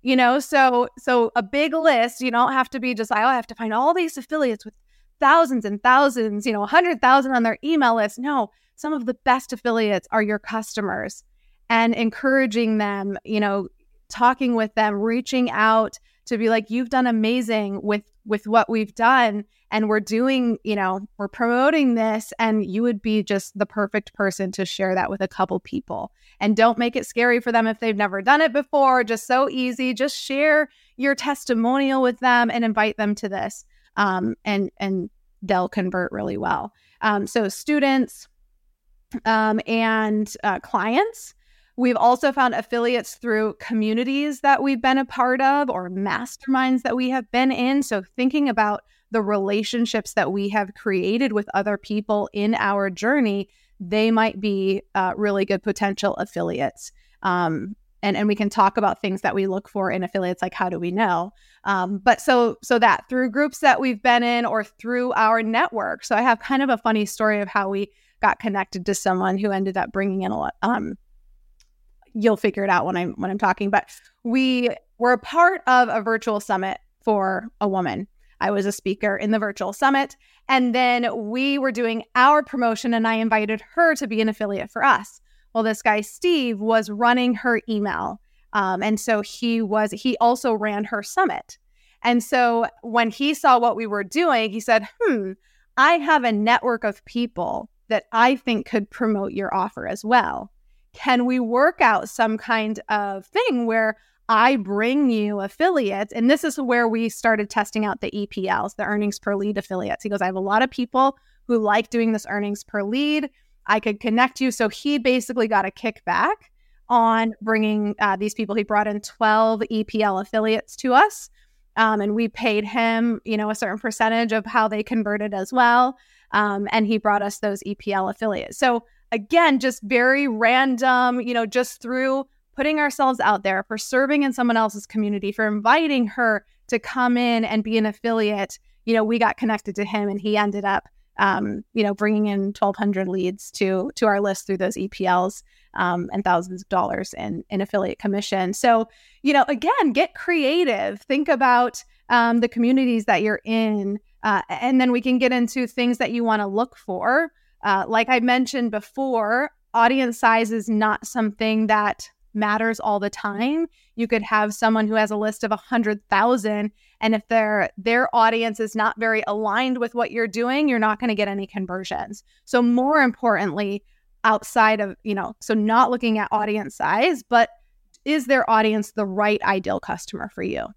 You know, so so a big list, you don't have to be just, oh, I have to find all these affiliates with thousands and thousands, you know, 100,000 on their email list. No, some of the best affiliates are your customers and encouraging them, you know, talking with them, reaching out to be like you've done amazing with with what we've done and we're doing, you know, we're promoting this and you would be just the perfect person to share that with a couple people. And don't make it scary for them if they've never done it before, just so easy. Just share your testimonial with them and invite them to this um, and and they'll convert really well. Um, so students um, and uh, clients. We've also found affiliates through communities that we've been a part of or masterminds that we have been in. So, thinking about the relationships that we have created with other people in our journey, they might be uh, really good potential affiliates. Um, and and we can talk about things that we look for in affiliates like how do we know um, but so so that through groups that we've been in or through our network so i have kind of a funny story of how we got connected to someone who ended up bringing in a lot um, you'll figure it out when i'm when i'm talking but we were a part of a virtual summit for a woman I was a speaker in the virtual summit. And then we were doing our promotion, and I invited her to be an affiliate for us. Well, this guy, Steve, was running her email. Um, and so he was, he also ran her summit. And so when he saw what we were doing, he said, hmm, I have a network of people that I think could promote your offer as well. Can we work out some kind of thing where I bring you affiliates? And this is where we started testing out the EPLs, the earnings per lead affiliates. He goes, I have a lot of people who like doing this earnings per lead. I could connect you. So he basically got a kickback on bringing uh, these people. He brought in 12 EPL affiliates to us. Um, and we paid him, you know, a certain percentage of how they converted as well. Um, and he brought us those EPL affiliates. So again, just very random, you know, just through putting ourselves out there for serving in someone else's community, for inviting her to come in and be an affiliate. You know, we got connected to him and he ended up um, you know, bringing in 1,200 leads to to our list through those EPLs um, and thousands of dollars in in affiliate commission. So, you know, again, get creative. Think about um, the communities that you're in, uh, and then we can get into things that you want to look for. Uh, like I mentioned before, audience size is not something that matters all the time. You could have someone who has a list of 100,000 and if their their audience is not very aligned with what you're doing, you're not going to get any conversions. So more importantly, outside of, you know, so not looking at audience size, but is their audience the right ideal customer for you?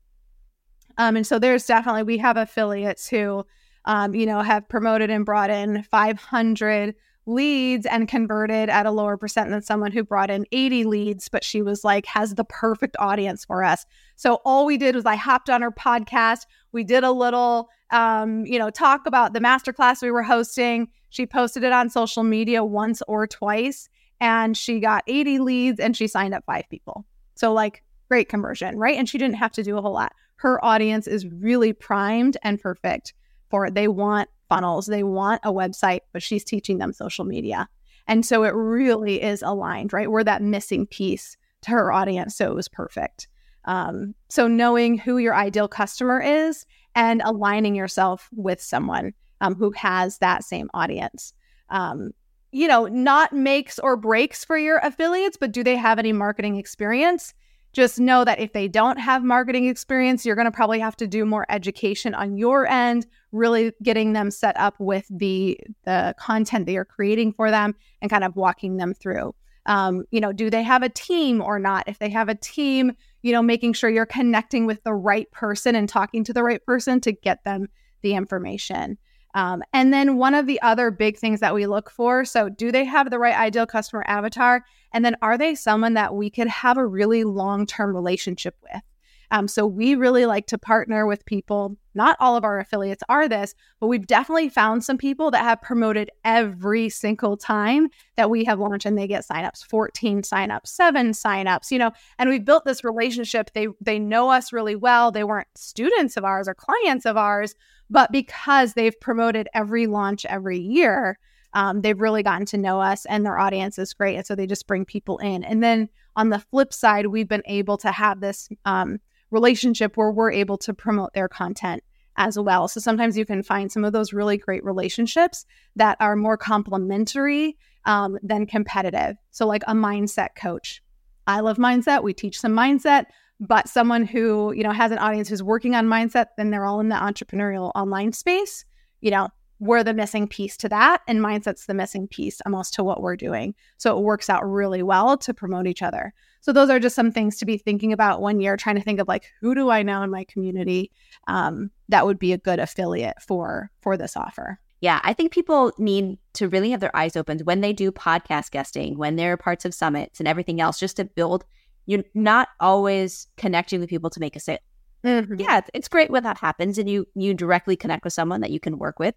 Um, and so there's definitely we have affiliates who um, you know have promoted and brought in 500 leads and converted at a lower percent than someone who brought in 80 leads, but she was like, has the perfect audience for us. So all we did was I hopped on her podcast. We did a little, um, you know, talk about the masterclass we were hosting. She posted it on social media once or twice, and she got 80 leads and she signed up five people. So, like, great conversion, right? And she didn't have to do a whole lot. Her audience is really primed and perfect for it. They want funnels. They want a website, but she's teaching them social media. And so it really is aligned, right? We're that missing piece to her audience. So it was perfect. Um, so knowing who your ideal customer is and aligning yourself with someone um, who has that same audience. Um, you know, not makes or breaks for your affiliates, but do they have any marketing experience? Just know that if they don't have marketing experience, you're going to probably have to do more education on your end, really getting them set up with the the content that you're creating for them and kind of walking them through. Um, you know, do they have a team or not? If they have a team, you know, making sure you're connecting with the right person and talking to the right person to get them the information. Um, and then one of the other big things that we look for so, do they have the right ideal customer avatar? And then, are they someone that we could have a really long term relationship with? Um, so we really like to partner with people. Not all of our affiliates are this, but we've definitely found some people that have promoted every single time that we have launched and they get signups, 14 signups, seven signups, you know, and we've built this relationship. They they know us really well. They weren't students of ours or clients of ours, but because they've promoted every launch every year, um, they've really gotten to know us and their audience is great. And so they just bring people in. And then on the flip side, we've been able to have this um, relationship where we're able to promote their content as well. So sometimes you can find some of those really great relationships that are more complementary um, than competitive. So, like a mindset coach. I love mindset. We teach some mindset, but someone who, you know, has an audience who's working on mindset, then they're all in the entrepreneurial online space, you know, we're the missing piece to that and mindset's the missing piece almost to what we're doing. So it works out really well to promote each other. So those are just some things to be thinking about when you're trying to think of like who do i know in my community um, that would be a good affiliate for for this offer.
Yeah i think people need to really have their eyes opened when they do podcast guesting when they're parts of summits and everything else just to build you're not always connecting with people to make a sale. Mm-hmm. yeah it's great when that happens and you you directly connect with someone that you can work with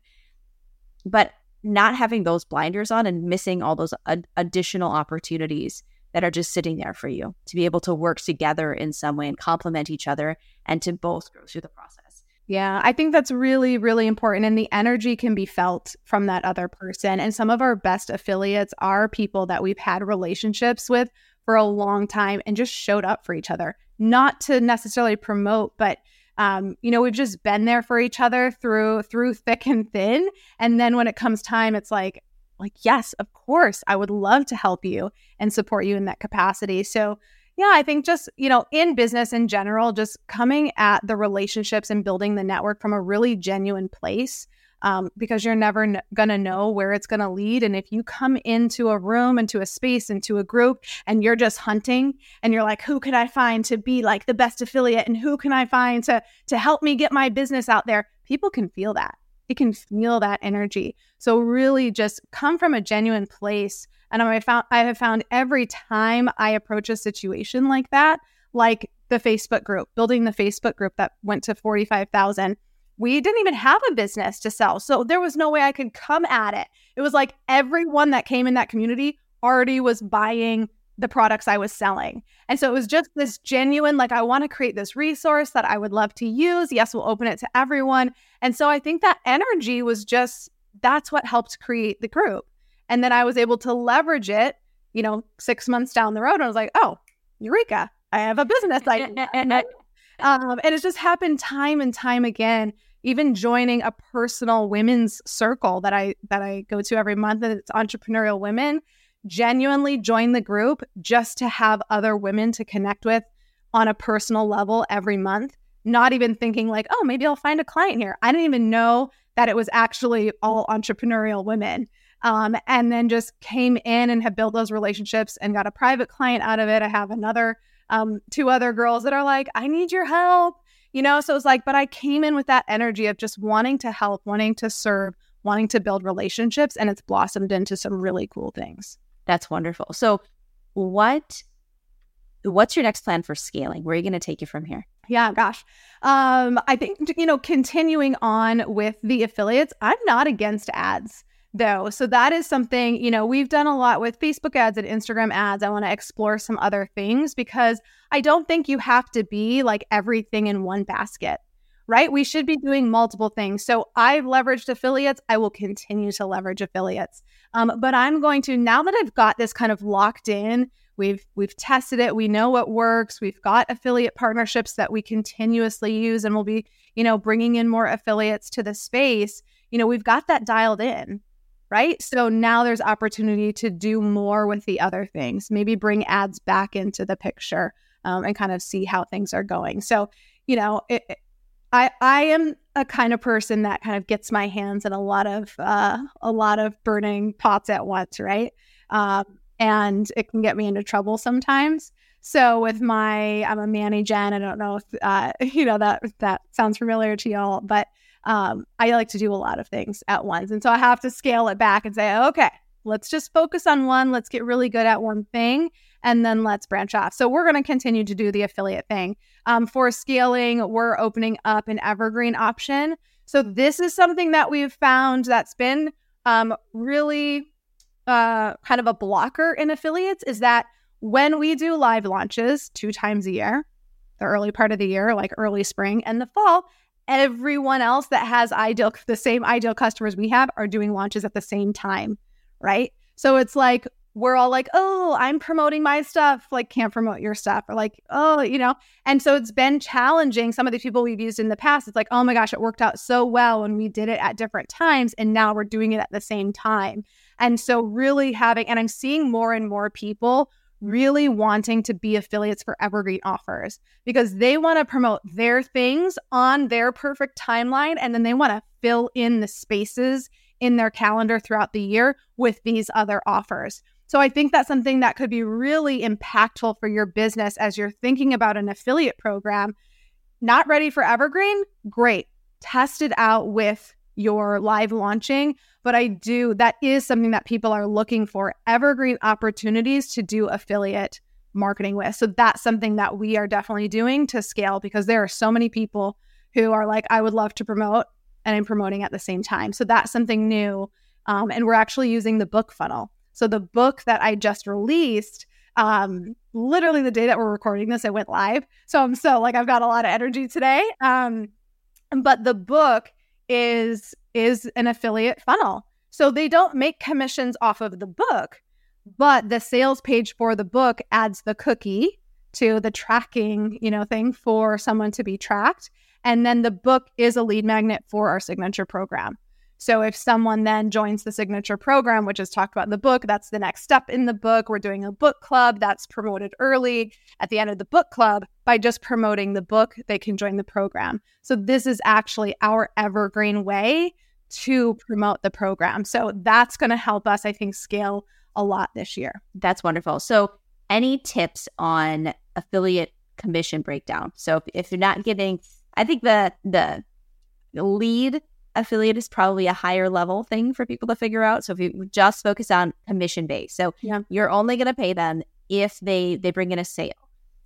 but not having those blinders on and missing all those ad- additional opportunities that are just sitting there for you to be able to work together in some way and complement each other and to both grow through the process.
Yeah, I think that's really, really important. And the energy can be felt from that other person. And some of our best affiliates are people that we've had relationships with for a long time and just showed up for each other, not to necessarily promote, but um, you know, we've just been there for each other through through thick and thin. And then when it comes time, it's like, like, yes, of course, I would love to help you and support you in that capacity. So yeah, I think just, you know, in business in general, just coming at the relationships and building the network from a really genuine place um, because you're never n- going to know where it's going to lead. And if you come into a room, into a space, into a group, and you're just hunting and you're like, who can I find to be like the best affiliate? And who can I find to, to help me get my business out there? People can feel that. It can feel that energy. So really just come from a genuine place. And I found I have found every time I approach a situation like that, like the Facebook group, building the Facebook group that went to 45,000 we didn't even have a business to sell. So there was no way I could come at it. It was like everyone that came in that community already was buying the products I was selling. And so it was just this genuine, like, I want to create this resource that I would love to use. Yes, we'll open it to everyone. And so I think that energy was just that's what helped create the group. And then I was able to leverage it, you know, six months down the road. And I was like, oh, Eureka, I have a business idea. um, and it's just happened time and time again even joining a personal women's circle that I that I go to every month and it's entrepreneurial women genuinely join the group just to have other women to connect with on a personal level every month not even thinking like oh maybe I'll find a client here. I didn't even know that it was actually all entrepreneurial women um, and then just came in and have built those relationships and got a private client out of it. I have another um, two other girls that are like I need your help you know so it's like but i came in with that energy of just wanting to help wanting to serve wanting to build relationships and it's blossomed into some really cool things.
That's wonderful. So what what's your next plan for scaling? Where are you going to take you from here?
Yeah gosh. Um i think you know continuing on with the affiliates i'm not against ads though. So that is something, you know, we've done a lot with Facebook ads and Instagram ads. I want to explore some other things because I don't think you have to be like everything in one basket, right? We should be doing multiple things. So I've leveraged affiliates. I will continue to leverage affiliates. Um, but I'm going to, now that I've got this kind of locked in, we've we've tested it we know what works we've got affiliate partnerships that we continuously use and we'll be you know bringing in more affiliates to the space you know we've got that dialed in right? So now there's opportunity to do more with the other things, maybe bring ads back into the picture um, and kind of see how things are going. So, you know, it, I I am a kind of person that kind of gets my hands in a lot of uh, a lot of burning pots at once, right? Um, and it can get me into trouble sometimes. So with my, I'm a ManiGen. I don't know if uh, you know that that sounds familiar to y'all, but um, I like to do a lot of things at once. And so I have to scale it back and say, okay, let's just focus on one. Let's get really good at one thing. and then let's branch off. So we're going to continue to do the affiliate thing. Um, for scaling, we're opening up an evergreen option. So this is something that we've found that's been um, really uh, kind of a blocker in affiliates is that when we do live launches two times a year, the early part of the year, like early spring and the fall, everyone else that has ideal the same ideal customers we have are doing launches at the same time, right? So it's like we're all like, oh, I'm promoting my stuff, like can't promote your stuff, or like, oh, you know. And so it's been challenging. Some of the people we've used in the past, it's like, oh my gosh, it worked out so well when we did it at different times, and now we're doing it at the same time. And so really having, and I'm seeing more and more people really wanting to be affiliates for Evergreen offers because they want to promote their things on their perfect timeline and then they want to fill in the spaces in their calendar throughout the year with these other offers. So I think that's something that could be really impactful for your business as you're thinking about an affiliate program. Not ready for Evergreen? Great. Test it out with your live launching. But I do, that is something that people are looking for evergreen opportunities to do affiliate marketing with. So that's something that we are definitely doing to scale because there are so many people who are like, I would love to promote and I'm promoting at the same time. So that's something new. Um, and we're actually using the book funnel. So the book that I just released, um, literally the day that we're recording this, it went live. So I'm so like I've got a lot of energy today. Um, but the book is is an affiliate funnel. So they don't make commissions off of the book, but the sales page for the book adds the cookie to the tracking, you know, thing for someone to be tracked. And then the book is a lead magnet for our signature program. So if someone then joins the signature program, which is talked about in the book, that's the next step in the book. We're doing a book club that's promoted early at the end of the book club. By just promoting the book, they can join the program. So this is actually our evergreen way to promote the program. So that's going to help us, I think, scale a lot this year.
That's wonderful. So any tips on affiliate commission breakdown? So if, if you're not getting, I think the the lead affiliate is probably a higher level thing for people to figure out. So if you just focus on commission base, so yeah. you're only going to pay them if they they bring in a sale.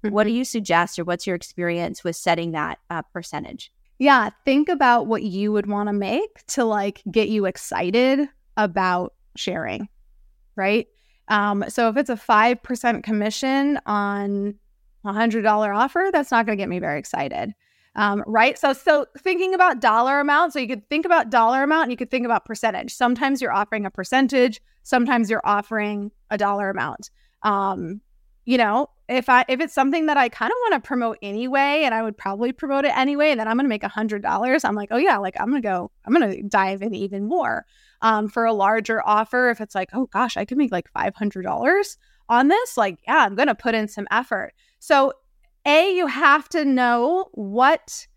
Mm-hmm. What do you suggest, or what's your experience with setting that uh, percentage?
Yeah, think about what you would want to make to like get you excited about sharing, right? Um, so if it's a five percent commission on a hundred dollar offer, that's not going to get me very excited um, right? So, so thinking about dollar amount, so you could think about dollar amount and you could think about percentage. Sometimes you're offering a percentage, sometimes you're offering a dollar amount. Um, you know, if I if it's something that I kind of want to promote anyway, and I would probably promote it anyway, and then I'm gonna make a hundred dollars, I'm like, oh yeah, like I'm gonna go, I'm gonna dive in even more. Um, for a larger offer, if it's like, oh gosh, I could make like five hundred dollars on this, like yeah, I'm gonna put in some effort. So a, you have to know what,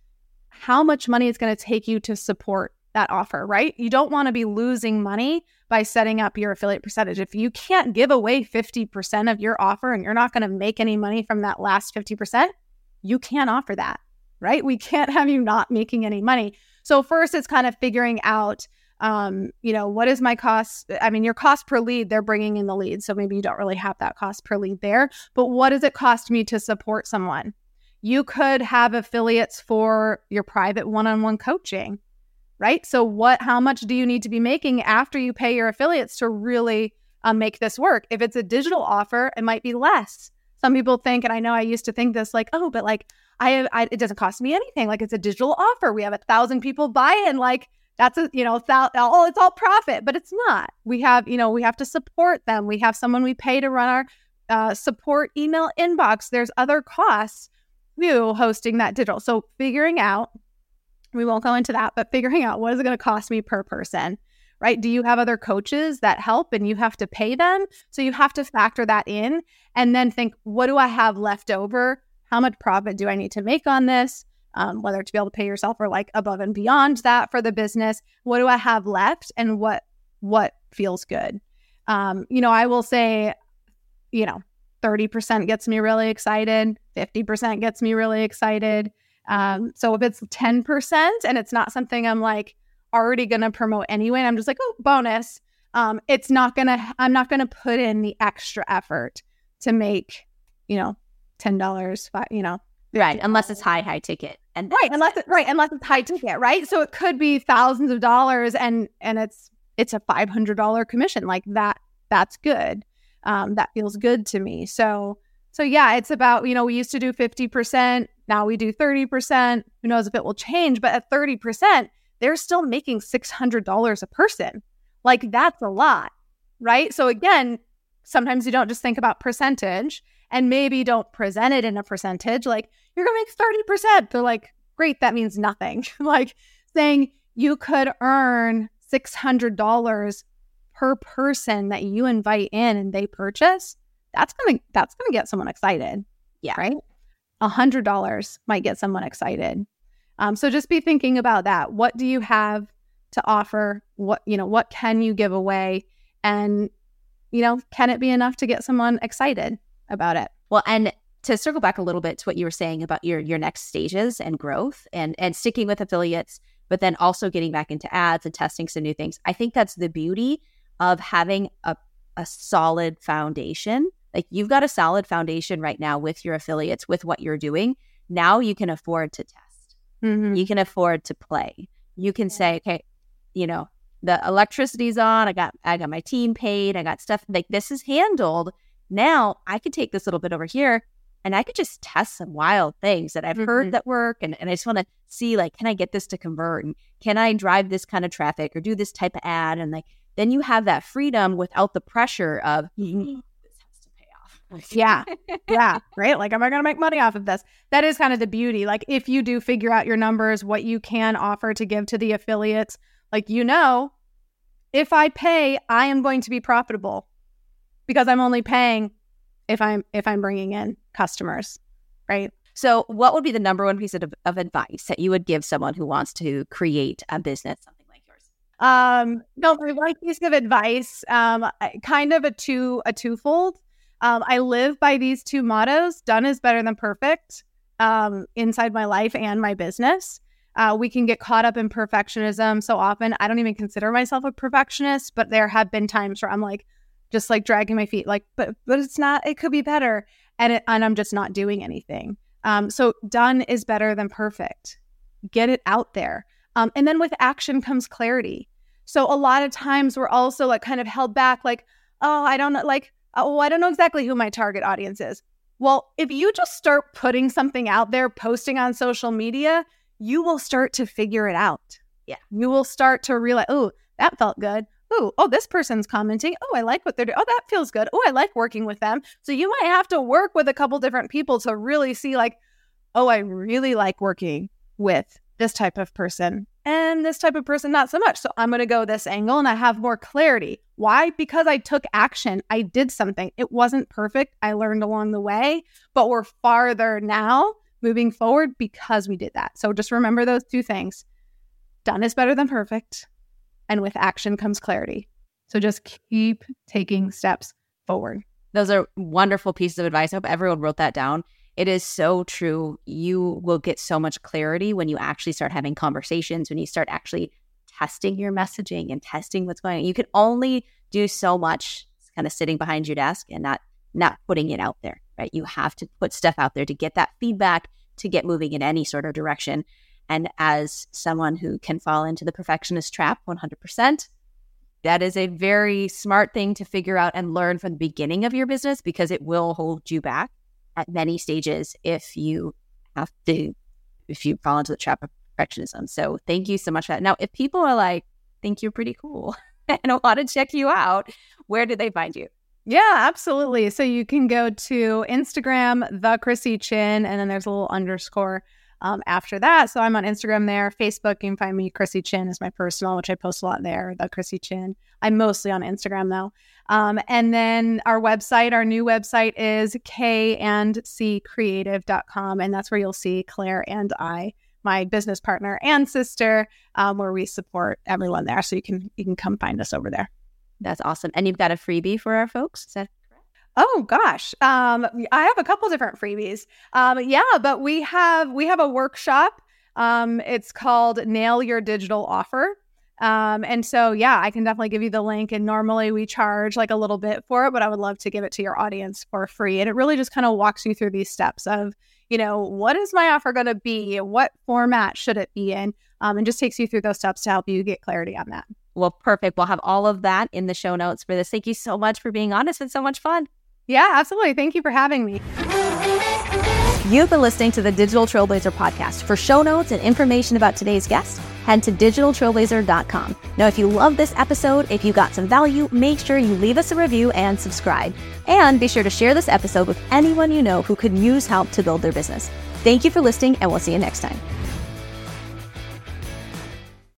how much money it's going to take you to support that offer, right? You don't want to be losing money by setting up your affiliate percentage. If you can't give away 50% of your offer and you're not going to make any money from that last 50%, you can't offer that, right? We can't have you not making any money. So, first, it's kind of figuring out um, you know, what is my cost? I mean, your cost per lead, they're bringing in the lead. So maybe you don't really have that cost per lead there. But what does it cost me to support someone? You could have affiliates for your private one on one coaching, right? So, what, how much do you need to be making after you pay your affiliates to really um, make this work? If it's a digital offer, it might be less. Some people think, and I know I used to think this like, oh, but like, I, I it doesn't cost me anything. Like, it's a digital offer. We have a thousand people buy in. Like, that's a you know oh it's all profit but it's not. We have you know we have to support them. We have someone we pay to run our uh, support email inbox. There's other costs to hosting that digital. So figuring out we won't go into that but figuring out what is it going to cost me per person right? Do you have other coaches that help and you have to pay them? So you have to factor that in and then think what do i have left over? How much profit do i need to make on this um, whether to be able to pay yourself or like above and beyond that for the business. What do I have left, and what what feels good? Um, you know, I will say, you know, thirty percent gets me really excited. Fifty percent gets me really excited. Um, so if it's ten percent and it's not something I'm like already going to promote anyway, I'm just like, oh, bonus. Um, it's not gonna. I'm not gonna put in the extra effort to make, you know, ten dollars, you know,
right? Unless it's high high ticket,
and right, unless it, right, unless it's high ticket, right? So it could be thousands of dollars, and and it's it's a five hundred dollar commission, like that. That's good. Um, that feels good to me. So so yeah, it's about you know we used to do fifty percent, now we do thirty percent. Who knows if it will change? But at thirty percent, they're still making six hundred dollars a person. Like that's a lot, right? So again, sometimes you don't just think about percentage and maybe don't present it in a percentage like you're going to make 30%. They're like, great, that means nothing. like saying you could earn $600 per person that you invite in and they purchase, that's going to that's going to get someone excited.
Yeah.
Right? A hundred dollars might get someone excited. Um, so just be thinking about that. What do you have to offer? What you know, what can you give away? And you know, can it be enough to get someone excited about it?
Well, and to circle back a little bit to what you were saying about your your next stages and growth and and sticking with affiliates, but then also getting back into ads and testing some new things. I think that's the beauty of having a a solid foundation. Like you've got a solid foundation right now with your affiliates, with what you're doing. Now you can afford to test. Mm-hmm. You can afford to play. You can yeah. say, okay, you know, the electricity's on. I got I got my team paid. I got stuff like this is handled. Now I could take this little bit over here and I could just test some wild things that I've mm-hmm. heard that work. And, and I just want to see like, can I get this to convert? And can I drive this kind of traffic or do this type of ad? And like then you have that freedom without the pressure of mm-hmm. this has to pay
off. yeah. Yeah. Right. Like, am I going to make money off of this? That is kind of the beauty. Like, if you do figure out your numbers, what you can offer to give to the affiliates, like, you know, if I pay, I am going to be profitable because I'm only paying if I'm if I'm bringing in customers, right?
So, what would be the number one piece of, of advice that you would give someone who wants to create a business, something like yours?
Um, no, my one piece of advice, um, kind of a two a twofold. Um, I live by these two mottos: done is better than perfect. Um, inside my life and my business. Uh, we can get caught up in perfectionism so often. I don't even consider myself a perfectionist, but there have been times where I'm like, just like dragging my feet, like, but but it's not. It could be better, and it, and I'm just not doing anything. Um, so done is better than perfect. Get it out there, um, and then with action comes clarity. So a lot of times we're also like kind of held back, like, oh, I don't know, like, oh, I don't know exactly who my target audience is. Well, if you just start putting something out there, posting on social media, you will start to figure it out.
Yeah.
You will start to realize, oh, that felt good oh, oh, this person's commenting. Oh, I like what they're doing. Oh, that feels good. Oh, I like working with them. So you might have to work with a couple different people to really see, like, oh, I really like working with this type of person and this type of person, not so much. So I'm going to go this angle and I have more clarity. Why? Because I took action. I did something. It wasn't perfect. I learned along the way, but we're farther now moving forward because we did that. So just remember those two things. Done is better than perfect and with action comes clarity. So just keep taking steps forward.
Those are wonderful pieces of advice. I hope everyone wrote that down. It is so true. You will get so much clarity when you actually start having conversations, when you start actually testing your messaging and testing what's going on. You can only do so much kind of sitting behind your desk and not not putting it out there, right? You have to put stuff out there to get that feedback to get moving in any sort of direction. And as someone who can fall into the perfectionist trap 100%, that is a very smart thing to figure out and learn from the beginning of your business because it will hold you back at many stages if you have to, if you fall into the trap of perfectionism. So thank you so much for that. Now, if people are like, think you're pretty cool and want to check you out, where do they find you?
Yeah, absolutely. So you can go to Instagram, the Krissy Chin, and then there's a little underscore um, after that. So I'm on Instagram there. Facebook, you can find me. Krissy Chin is my personal, which I post a lot there. The Krissy Chin. I'm mostly on Instagram though. Um, and then our website, our new website is kandccreative.com. And that's where you'll see Claire and I, my business partner and sister, um, where we support everyone there. So you can you can come find us over there.
That's awesome. And you've got a freebie for our folks. Is that
Oh gosh, um, I have a couple different freebies. Um, yeah, but we have we have a workshop. Um, it's called Nail Your Digital Offer, Um, and so, yeah, I can definitely give you the link. And normally we charge like a little bit for it, but I would love to give it to your audience for free. And it really just kind of walks you through these steps of, you know, what is my offer going to be? What format should it be in? Um, and just takes you through those steps to help you get clarity on that.
Well, perfect. We'll have all of that in the show notes for this. Thank you so much for being on. It's been so much fun.
Yeah, absolutely. Thank you for having me.
You've been listening to the Digital Trailblazer podcast. For show notes and information about today's guest, head to digitaltrailblazer.com. Now, if you love this episode, if you got some value, make sure you leave us a review and subscribe. And be sure to share this episode with anyone you know who could use help to build their business. Thank you for listening, and we'll see you next time.